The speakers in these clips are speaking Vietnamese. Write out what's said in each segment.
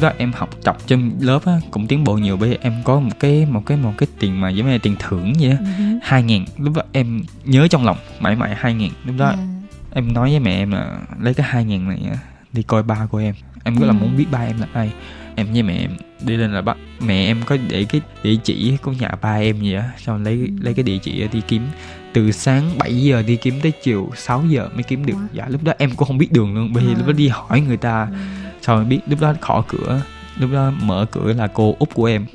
Lúc đó em học tập trên lớp á, cũng tiến bộ nhiều bởi vì em có một cái một cái một cái tiền mà giống như là tiền thưởng vậy á. Hai ngàn lúc đó em nhớ trong lòng mãi mãi hai ngàn lúc đó em nói với mẹ em là lấy cái hai ngàn này đi coi ba của em. Em rất là muốn biết ba em là ai. Em với mẹ em đi lên là bắt mẹ em có để cái địa chỉ của nhà ba em gì á xong lấy lấy cái địa chỉ đi kiếm. Từ sáng 7 giờ đi kiếm tới chiều 6 giờ mới kiếm được. Dạ. Lúc đó em cũng không biết đường luôn bởi vì lúc đó đi hỏi người ta sau rồi biết lúc đó khỏ cửa lúc đó mở cửa là cô út của em.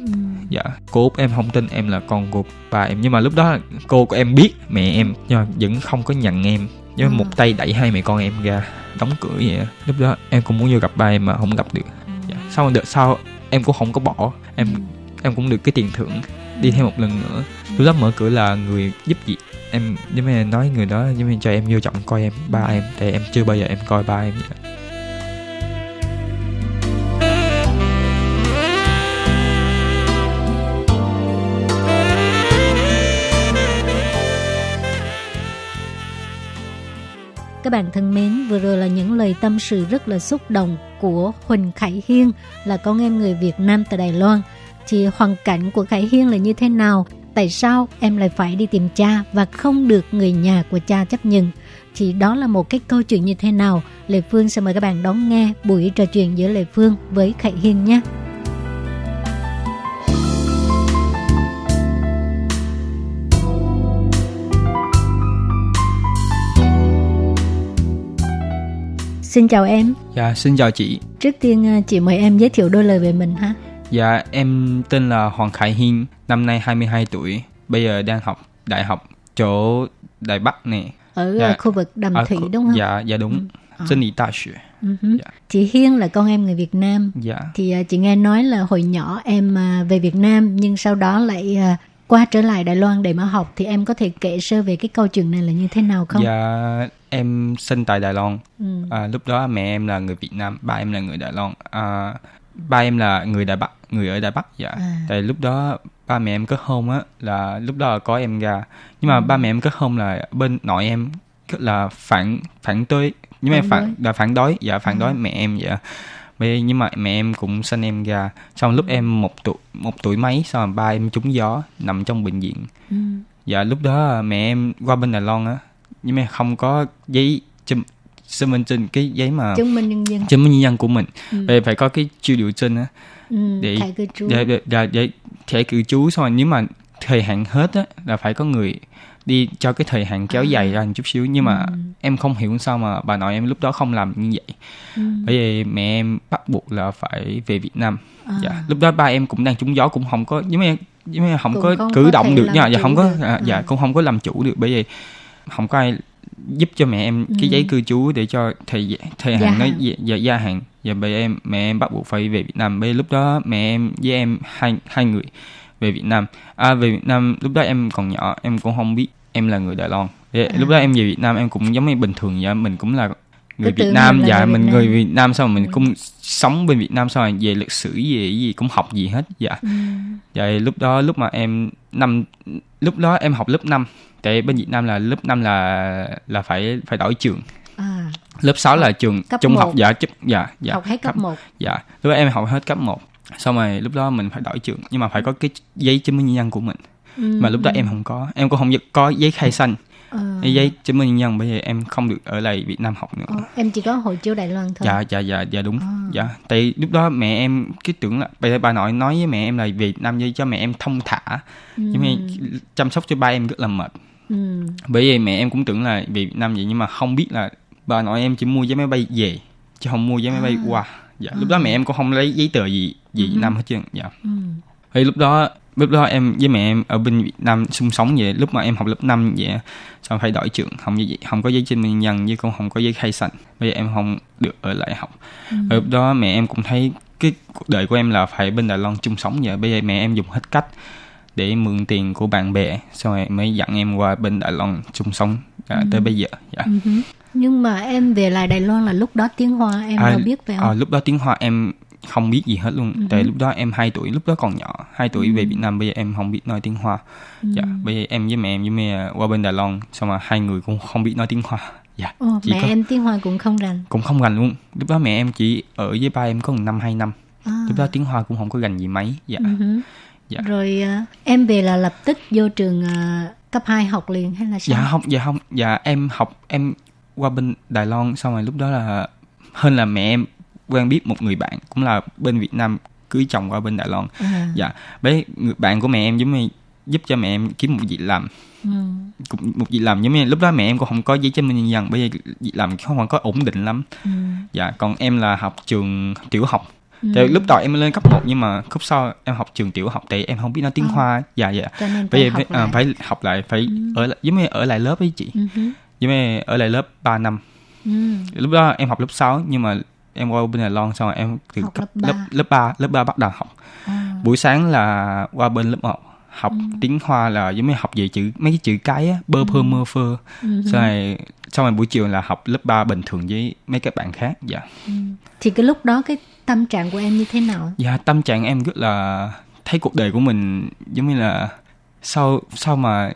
Dạ cô út em không tin em là con của ba em. Nhưng mà lúc đó cô của em biết mẹ em nhưng mà vẫn không có nhận em. Nhưng mà một tay đẩy hai mẹ con em ra đóng cửa vậy lúc đó em cũng muốn vô gặp ba em mà không gặp được. Dạ. sau đợt sau em cũng không có bỏ. Em em cũng được cái tiền thưởng đi thêm một lần nữa. Lúc đó mở cửa là người giúp việc. Em giống như là nói người đó giống như cho em vô trọng coi em ba em tại em chưa bao giờ em coi ba em vậy. Các bạn thân mến, vừa rồi là những lời tâm sự rất là xúc động của Huỳnh Khải Hiên là con em người Việt Nam tại Đài Loan. Thì hoàn cảnh của Khải Hiên là như thế nào? Tại sao em lại phải đi tìm cha và không được người nhà của cha chấp nhận? Thì đó là một cái câu chuyện như thế nào? lệ Phương sẽ mời các bạn đón nghe buổi trò chuyện giữa lệ Phương với Khải Hiên nhé. Xin chào em. dạ xin chào chị Trước tiên à, chị mời em giới thiệu đôi lời về mình ha. Dạ, em tên là Hoàng Khải Hiên, năm nay 22 tuổi, bây giờ đang học đại học chỗ Đài Bắc nè. Ở Dạ. à, khu vực Đầm Ở Thủy khu- đúng không? Dạ, dạ đúng. À. Chân lý đại học. Ừ hứ. Dạ. Chị Hiên là con em người Việt Nam. Dạ. Thì à, chị nghe nói là hồi nhỏ em à, về Việt Nam nhưng sau đó lại à, qua trở lại Đài Loan để mà học thì em có thể kể sơ về cái câu chuyện này là như thế nào không? Dạ, em sinh tại Đài Loan. Ừ. À, lúc đó mẹ em là người Việt Nam, ba em là người Đài Loan. À, ba em là người Đài Bắc, người ở Đài Bắc dạ. À. Tại lúc đó ba mẹ em kết hôn á là lúc đó là có em ra. Nhưng mà Ừ. ba mẹ em kết hôn là bên nội em là phản phản đối nhưng mà Phản đối. là phản đối dạ phản đối À. mẹ em dạ Bởi- nhưng mà mẹ em cũng sinh em ra xong lúc em một tuổi một tuổi mấy xong ba em trúng gió nằm trong bệnh viện Ừ. dạ lúc đó mẹ em qua bên Đài Loan á nhưng mà không có giấy chứng chứng minh trên cái giấy mà Chứng minh nhân dân. chứng minh nhân dân của mình Ừ. Vậy phải có cái chiêu điều trên á Ừ. để để, để, để, để thẻ cư trú xong rồi nếu mà thời hạn hết á là phải có người đi cho cái thời hạn kéo À. dài ra một chút xíu nhưng mà Ừ. em không hiểu sao mà bà nội em lúc đó không làm như vậy Ừ. bởi vì mẹ em bắt buộc là phải về Việt Nam À. dạ lúc đó ba em cũng đang trúng gió cũng không có nhưng mà nhưng mà không Cũng có không cử có động được nha dạ không có được. à, dạ À. cũng không có làm chủ được bởi vì không có ai giúp cho mẹ em cái Ừ. giấy cư trú để cho thời thời hạn nó dạ, gia hạn. Và bởi em mẹ em bắt buộc phải về Việt Nam. Bởi lúc đó mẹ em với em hai hai người về Việt Nam. À về Việt Nam lúc đó em còn nhỏ em cũng không biết em là người Đài Loan. À. lúc đó em về Việt Nam em cũng giống như bình thường vậy mình cũng là người Việt Nam mình dạ người Việt mình Nam. người Việt Nam xong mình cũng sống bên Việt Nam xong rồi về lịch sử gì cái gì cũng học gì hết dạ Ừ. vậy lúc đó lúc mà em năm lúc đó em học lớp 5 tại bên Việt Nam là lớp 5 là là phải phải đổi trường À, lớp 6 là trường Cấp trung học một. dạ chức dạ dạ học hết cấp 1. dạ lúc đó em học hết cấp 1 xong rồi lúc đó mình phải đổi trường nhưng mà phải có cái giấy chứng minh nhân dân của mình Ừ, mà lúc đó ừ. em không có em cũng không có giấy khai sinh Cái giấy chứng minh nhân dân bây giờ em không được ở lại Việt Nam học nữa. Ờ, em chỉ có hộ chiếu Đài Loan thôi. Dạ dạ dạ dạ đúng. À. dạ tại lúc đó mẹ em cái tưởng là bà, bà nội nói với mẹ em là Việt Nam để cho mẹ em thông thả. Nhưng mà chăm sóc cho ba em rất là mệt. Ừ. bởi vì mẹ em cũng tưởng là Việt Nam vậy nhưng mà không biết là bà nội em chỉ mua vé máy bay về chứ không mua vé máy bay qua. Dạ lúc đó mẹ em cũng không lấy giấy tờ gì về Việt Nam hết trơn dạ. Ừ. thì lúc đó lúc đó em với mẹ em ở bên Việt Nam sinh sống vậy lúc mà em học lớp 5 vậy xong phải đổi trường không giấy không có giấy chứng minh nhân với cũng không có giấy khai sinh. Bây giờ em không được ở lại học. Rồi lúc đó mẹ em cũng thấy cái cuộc đời của em là phải bên Đài Loan chung sống vậy. Bây giờ mẹ em dùng hết cách để mượn tiền của bạn bè xong rồi mới dẫn em qua bên Đài Loan chung sống dạ, tới bây giờ dạ. Ừ nhưng mà em về lại Đài Loan là lúc đó tiếng Hoa em À, có biết phải à, không? Ừ lúc đó tiếng Hoa em không biết gì hết luôn. Tại lúc đó em 2 tuổi lúc đó còn nhỏ 2 tuổi Ừ. về Việt Nam bây giờ em không biết nói tiếng Hoa. Dạ bây giờ em với mẹ em với mẹ qua bên Đài Loan xong mà hai người cũng không biết nói tiếng Hoa. Dạ Ồ, chỉ mẹ có em tiếng Hoa cũng không rành. Cũng không rành luôn. Lúc đó mẹ em chỉ ở với ba em có một năm hai năm. À. lúc đó tiếng Hoa cũng không có rành gì mấy. Dạ. Ừ. Dạ. rồi à, em về là lập tức vô trường à, cấp 2 học liền hay là sao? Dạ không dạ không. Dạ em học em qua bên Đài Loan xong rồi lúc đó là hơn là mẹ em quen biết một người bạn cũng là bên Việt Nam cưới chồng qua bên Đài Loan à. dạ với người bạn của mẹ em giống như giúp cho mẹ em kiếm một việc làm ừ. cũng một việc làm giống như lúc đó mẹ em cũng không có giấy chứng minh nhân dân bây giờ việc làm không có ổn định lắm Ừ. dạ còn em là học trường tiểu học Ừ. tại lúc đầu em lên cấp 1 nhưng mà cấp sau em học trường tiểu học tại em không biết nói tiếng Ờ. hoa dạ dạ cho nên phải giờ học phải, à, lại phải học lại phải ở lại giống như ở lại lớp ấy chị Ừ giống như ở lại lớp 3 năm Ừ. lúc đó em học lớp 6 nhưng mà em qua bên Đài Loan xong rồi em từ Học cấp lớp ba. lớp lớp 3 lớp 3 bắt đầu học À. buổi sáng là qua bên lớp 1 học Ừ. tiếng Hoa là giống như học về chữ mấy cái chữ cái á bơ phơ mơ phơ Ừ. xong rồi xong rồi buổi chiều là học lớp 3 bình thường với mấy các bạn khác dạ thì cái lúc đó cái tâm trạng của em như thế nào dạ tâm trạng em rất là thấy cuộc đời của mình giống như là sao sao mà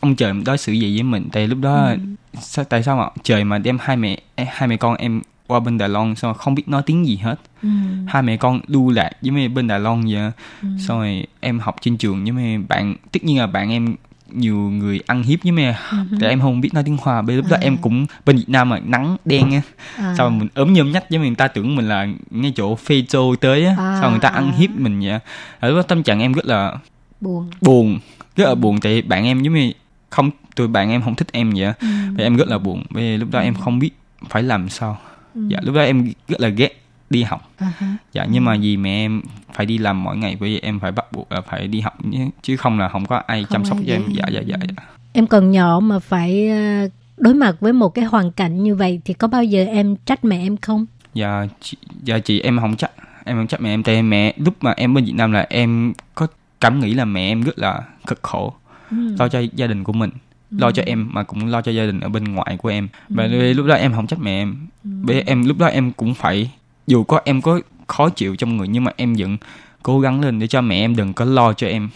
ông trời đối xử vậy với mình tại lúc đó sao, tại sao mà trời mà đem hai mẹ hai mẹ con em qua bên Đài Loan xong rồi không biết nói tiếng gì hết. Ừ. hai mẹ con lưu lạc với mấy bên Đài Loan vậy xong rồi em học trên trường với mấy bạn tất nhiên là bạn em nhiều người ăn hiếp với mấy tại em không biết nói tiếng Hoa. Bây lúc đó em cũng bên Việt Nam mà nắng đen á. À. xong rồi mình ốm nhôm nhách với người ta tưởng mình là ngay chỗ phê châu tới á. À, xong người ta ăn à. hiếp mình vậy ở lúc đó tâm trạng em rất là buồn. buồn rất là buồn. Tại bạn em giống như không tụi bạn em không thích em vậy ừ. và em rất là buồn. Vì lúc đó em không biết phải làm sao dạ lúc đó em rất là ghét đi học. Ha. dạ nhưng mà vì mẹ em phải đi làm mỗi ngày bởi vì em phải bắt buộc là phải đi học chứ không là không có ai Không chăm sóc cho em. dạ dạ dạ, dạ. em còn nhỏ mà phải ờ, đối mặt với một cái hoàn cảnh như vậy thì có bao giờ em trách mẹ em không? Dạ chị, dạ chị em không chắc em không chắc mẹ em tại mẹ lúc mà em bên Việt Nam là em có cảm nghĩ là mẹ em rất là cực khổ lo cho gia đình của mình lo cho em mà cũng lo cho gia đình ở bên ngoài của em. Và lúc đó em không trách mẹ em. Bởi vì em lúc đó em cũng phải dù có em có khó chịu trong người nhưng mà em vẫn cố gắng lên để cho mẹ em đừng có lo cho em.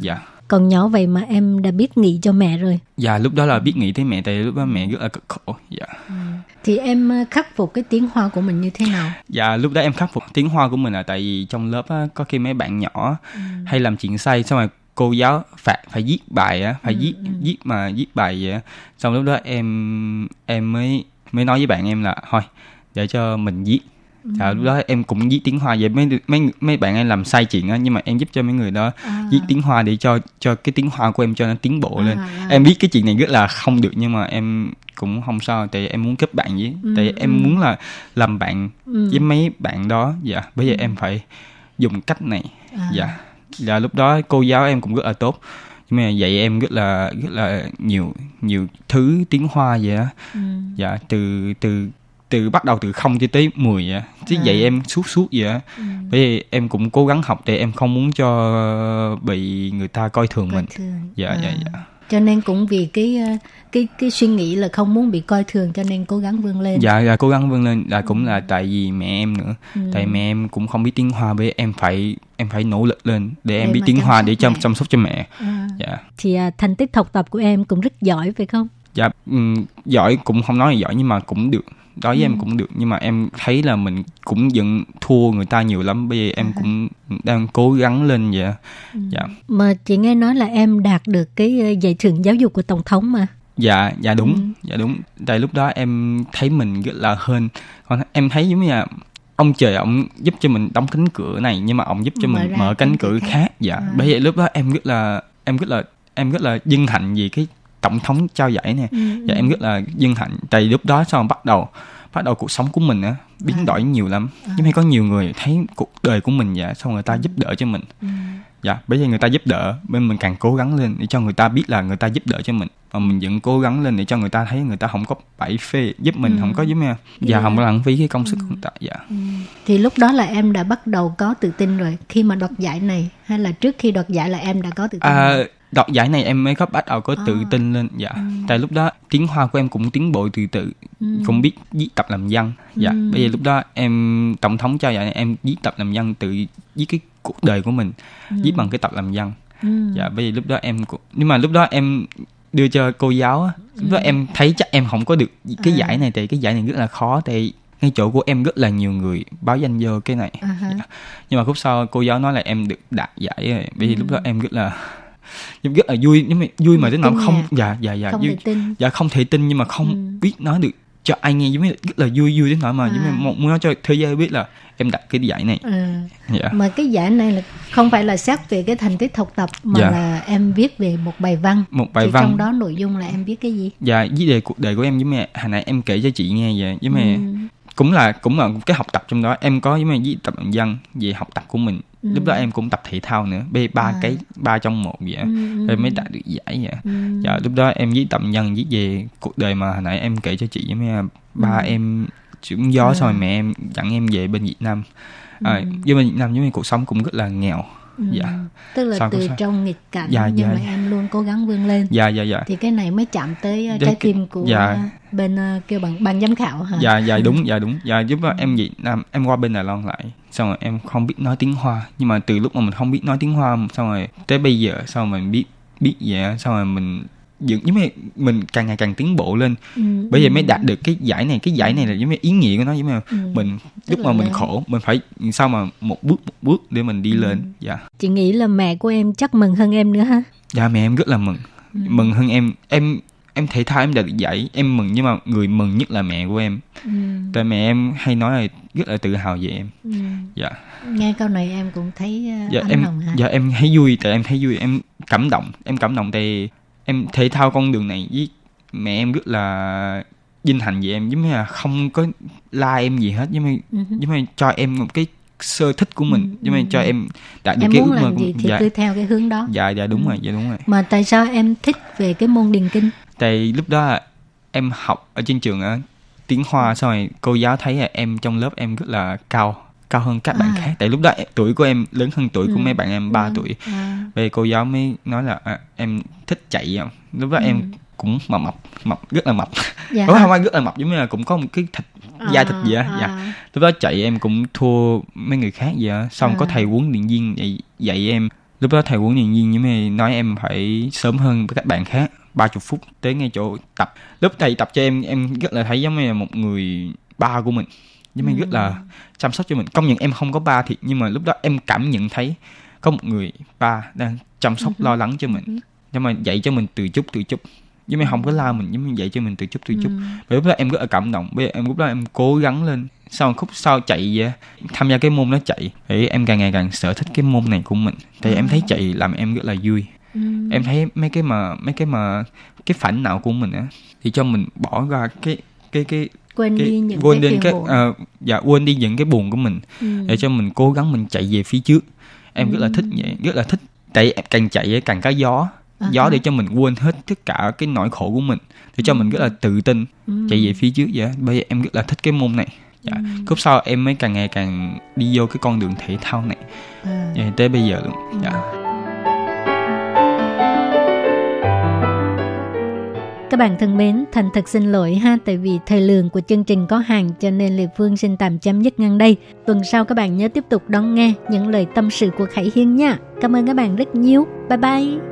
Dạ. Còn nhỏ vậy mà em đã biết nghĩ cho mẹ rồi. Dạ lúc đó là biết nghĩ tới mẹ tại lúc đó mẹ rất là cực khổ. Dạ. Thì em ờ, khắc phục cái tiếng hoa của mình như thế nào? Dạ lúc đó em khắc phục tiếng Hoa của mình là tại vì trong lớp á, có khi mấy bạn nhỏ hay làm chuyện sai xong rồi cô giáo phạt phải viết bài á, phải viết viết mà viết bài vậy á. Xong lúc đó em em mới mới nói với bạn em là thôi để cho mình viết. Dạ lúc đó em cũng viết tiếng Hoa vậy mấy mấy mấy bạn em làm sai chuyện á nhưng mà em giúp cho mấy người đó À. viết tiếng Hoa để cho cho cái tiếng Hoa của em cho nó tiến bộ lên. À, à. Em biết cái chuyện này rất là không được nhưng mà em cũng không sao tại em muốn kết bạn với Ừ, tại em muốn là làm bạn Ừ. với mấy bạn đó dạ bây giờ em phải dùng cách này À. dạ dạ lúc đó cô giáo em cũng rất là tốt nhưng mà dạy em rất là rất là nhiều nhiều thứ tiếng hoa vậy á Ừ. dạ từ từ từ bắt đầu từ không cho tới 10 vậy chứ À. dạy em suốt suốt vậy á Ừ. bởi vì em cũng cố gắng học tại em không muốn cho bị người ta coi thường Coi mình thường. dạ À. dạ dạ cho nên cũng vì cái ờ, cái cái suy nghĩ là không muốn bị coi thường cho nên cố gắng vươn lên. Dạ dạ cố gắng vươn lên là cũng là tại vì mẹ em nữa. Ừ. tại mẹ em cũng không biết tiếng hoa với em phải em phải nỗ lực lên để em Để biết mà tiếng hoa để chăm mẹ. chăm sóc cho mẹ. À. dạ. Thì à, thành tích học tập của em cũng rất giỏi phải không? Dạ ừm, giỏi cũng không nói là giỏi nhưng mà cũng được đối với ừ. em cũng được nhưng mà em thấy là mình cũng vẫn thua người ta nhiều lắm bây giờ em à. cũng đang cố gắng lên vậy ừ. dạ mà chị nghe nói là em đạt được cái ờ, giải thưởng giáo dục của tổng thống mà dạ dạ đúng ừ. dạ đúng tại lúc đó em thấy mình rất là hơn còn em thấy giống như là ông trời ông giúp cho mình đóng cánh cửa này nhưng mà ông giúp cho mở mình mở cánh cửa khác, khác. dạ à. bây giờ lúc đó em rất là em rất là em rất là vinh hạnh vì cái tổng thống trao giải này ừ. và dạ, em rất là vinh hạnh tại lúc đó sau bắt đầu bắt đầu cuộc sống của mình á biến à. đổi nhiều lắm à. nhưng mà có nhiều người thấy cuộc đời của mình vậy xong người ta giúp đỡ cho mình ừ. dạ bây giờ người ta giúp đỡ bên mình càng cố gắng lên để cho người ta biết là người ta giúp đỡ cho mình và mình vẫn cố gắng lên để cho người ta thấy người ta không có bẫy phê giúp mình ừ. không có giúp em và yeah. không có lãng phí cái công sức ừ. của người ta dạ ừ. thì lúc đó là em đã bắt đầu có tự tin rồi khi mà đoạt giải này hay là trước khi đoạt giải là em đã có tự tin à, rồi? Đọc giải này em mới có bắt đầu có tự à. tin lên dạ ừ. tại lúc đó tiếng hoa của em cũng tiến bộ từ từ ừ. cũng biết viết tập làm văn dạ ừ. bây giờ lúc đó em tổng thống trao giải này em viết tập làm văn tự viết cái cuộc đời của mình ừ. viết bằng cái tập làm văn ừ. dạ bây giờ lúc đó em cũng nhưng mà lúc đó em đưa cho cô giáo lúc đó ừ. em thấy chắc em không có được cái à. giải này thì cái giải này rất là khó tại ngay chỗ của em rất là nhiều người báo danh vô cái này uh-huh. dạ. nhưng mà khúc sau cô giáo nói là em được đạt giải rồi bởi vì ừ. lúc đó em rất là nhưng rất là vui nhưng mà vui mà đến nỗi không dạ dạ dạ không vui, tin. dạ không thể tin nhưng mà không ừ. biết nói được cho ai nghe giống như rất là vui vui đến nỗi mà à. giống như muốn nói cho thế giới biết là em đặt cái giải này à. dạ. mà cái giải này là không phải là xét về cái thành tích học tập mà dạ. là em viết về một bài văn một bài Thì văn trong đó nội dung là em viết cái gì dạ viết về cuộc đời của em với mẹ hồi nãy em kể cho chị nghe vậy với mẹ ừ. Cũng là cũng là cái học tập trong đó em có với mẹ viết tập văn về học tập của mình ừ. lúc đó em cũng tập thể thao nữa b ba à. cái ba trong một vậy ừ. em mới đạt được giải vậy ừ. dạ lúc đó em viết tập nhân viết về cuộc đời mà hồi nãy em kể cho chị với mấy ba ừ. em chuyển gió à. xong rồi mẹ em dẫn em về bên Việt Nam à, ừ. với bên Việt Nam với cuộc sống cũng rất là nghèo Ừ. dạ. Tức là Sao từ trong nghịch cảnh dạ, nhưng dạ, mà dạ. em luôn cố gắng vươn lên. Dạ dạ dạ. Thì cái này mới chạm tới uh, trái tim của dạ. uh, bên uh, kêu bằng ban giám khảo hả? Dạ dạ đúng dạ đúng. Dạ giúp ừ. em Việt Nam em qua bên Đài Loan lại xong rồi em không biết nói tiếng Hoa. Nhưng mà từ lúc mà mình không biết nói tiếng Hoa xong rồi tới bây giờ xong rồi mình biết biết vậy xong rồi mình dựng giống như mình càng ngày càng tiến bộ lên. Ừ, bây giờ mới đạt được cái giải này. Cái giải này là giống như ý nghĩa của nó giống như ừ. mình lúc mà mình khổ mình phải sao mà một bước một bước để mình đi ừ. lên. Dạ. Chị nghĩ là mẹ của em chắc mừng hơn em nữa ha? Dạ mẹ em rất là mừng. Ừ. mừng hơn em. Em em thể thao em đạt được giải em mừng nhưng mà người mừng nhất là mẹ của em. Ừ. tại mẹ em hay nói là rất là tự hào về em. Ừ. dạ. Nghe câu này em cũng thấy dạ em lòng hả? dạ em thấy vui tại em thấy vui em cảm động em cảm động tại em thể thao con đường này với mẹ em rất là vinh hạnh về em giống như là không có la em gì hết giống như uh-huh. giống như cho em một cái sơ thích của mình uh-huh. giống như cho em đạt được em cái ước mơ của thì dạ. cứ theo cái hướng đó dạ dạ đúng uh-huh. rồi dạ đúng rồi mà tại sao em thích về cái môn điền kinh tại lúc đó em học ở trên trường á tiếng hoa xong rồi cô giáo thấy là em trong lớp em rất là cao cao hơn các bạn à. khác tại lúc đó tuổi của em lớn hơn tuổi ừ. của mấy bạn em 3 ừ. tuổi à. về cô giáo mới nói là à, em thích chạy không lúc đó ừ. em cũng mập mập mập rất là mập dạ. không ai rất là mập giống như là cũng có một cái thịt da thịt gì á à. dạ lúc đó chạy em cũng thua mấy người khác vậy á xong à. có thầy huấn luyện viên dạy, dạy em lúc đó thầy huấn luyện viên giống như nói em phải sớm hơn với các bạn khác ba chục phút tới ngay chỗ tập lúc thầy tập cho em em rất là thấy giống như là một người ba của mình nhưng mà ừ. rất là chăm sóc cho mình công nhận em không có ba thì nhưng mà lúc đó em cảm nhận thấy có một người ba đang chăm sóc ừ. lo lắng cho mình ừ. nhưng mà dạy cho mình từ chút từ chút nhưng mà không có la mình nhưng mà dạy cho mình từ chút từ chút ừ. và lúc đó em rất là cảm động bây giờ em lúc đó em cố gắng lên sau khúc sau chạy tham gia cái môn đó chạy thì em càng ngày càng sở thích cái môn này của mình thì ừ. em thấy chạy làm em rất là vui ừ. em thấy mấy cái mà mấy cái mà cái phản não của mình á thì cho mình bỏ ra cái cái cái quên cái, đi những quên cái, cái uh, dạ quên đi những cái buồn của mình ừ. để cho mình cố gắng mình chạy về phía trước em ừ. rất là thích vậy rất là thích tại càng chạy càng có gió uh-huh. gió để cho mình quên hết tất cả cái nỗi khổ của mình để cho ừ. mình rất là tự tin ừ. chạy về phía trước vậy bây giờ em rất là thích cái môn này dạ ừ. cúp sau em mới càng ngày càng đi vô cái con đường thể thao này à. dạ, tới bây giờ luôn dạ ừ. Các bạn thân mến, Thành thật xin lỗi ha, tại vì thời lượng của chương trình có hạn cho nên Lê Phương xin tạm chấm dứt ngang đây. Tuần sau các bạn nhớ tiếp tục đón nghe những lời tâm sự của Khải Hiên nha. Cảm ơn các bạn rất nhiều. Bye bye.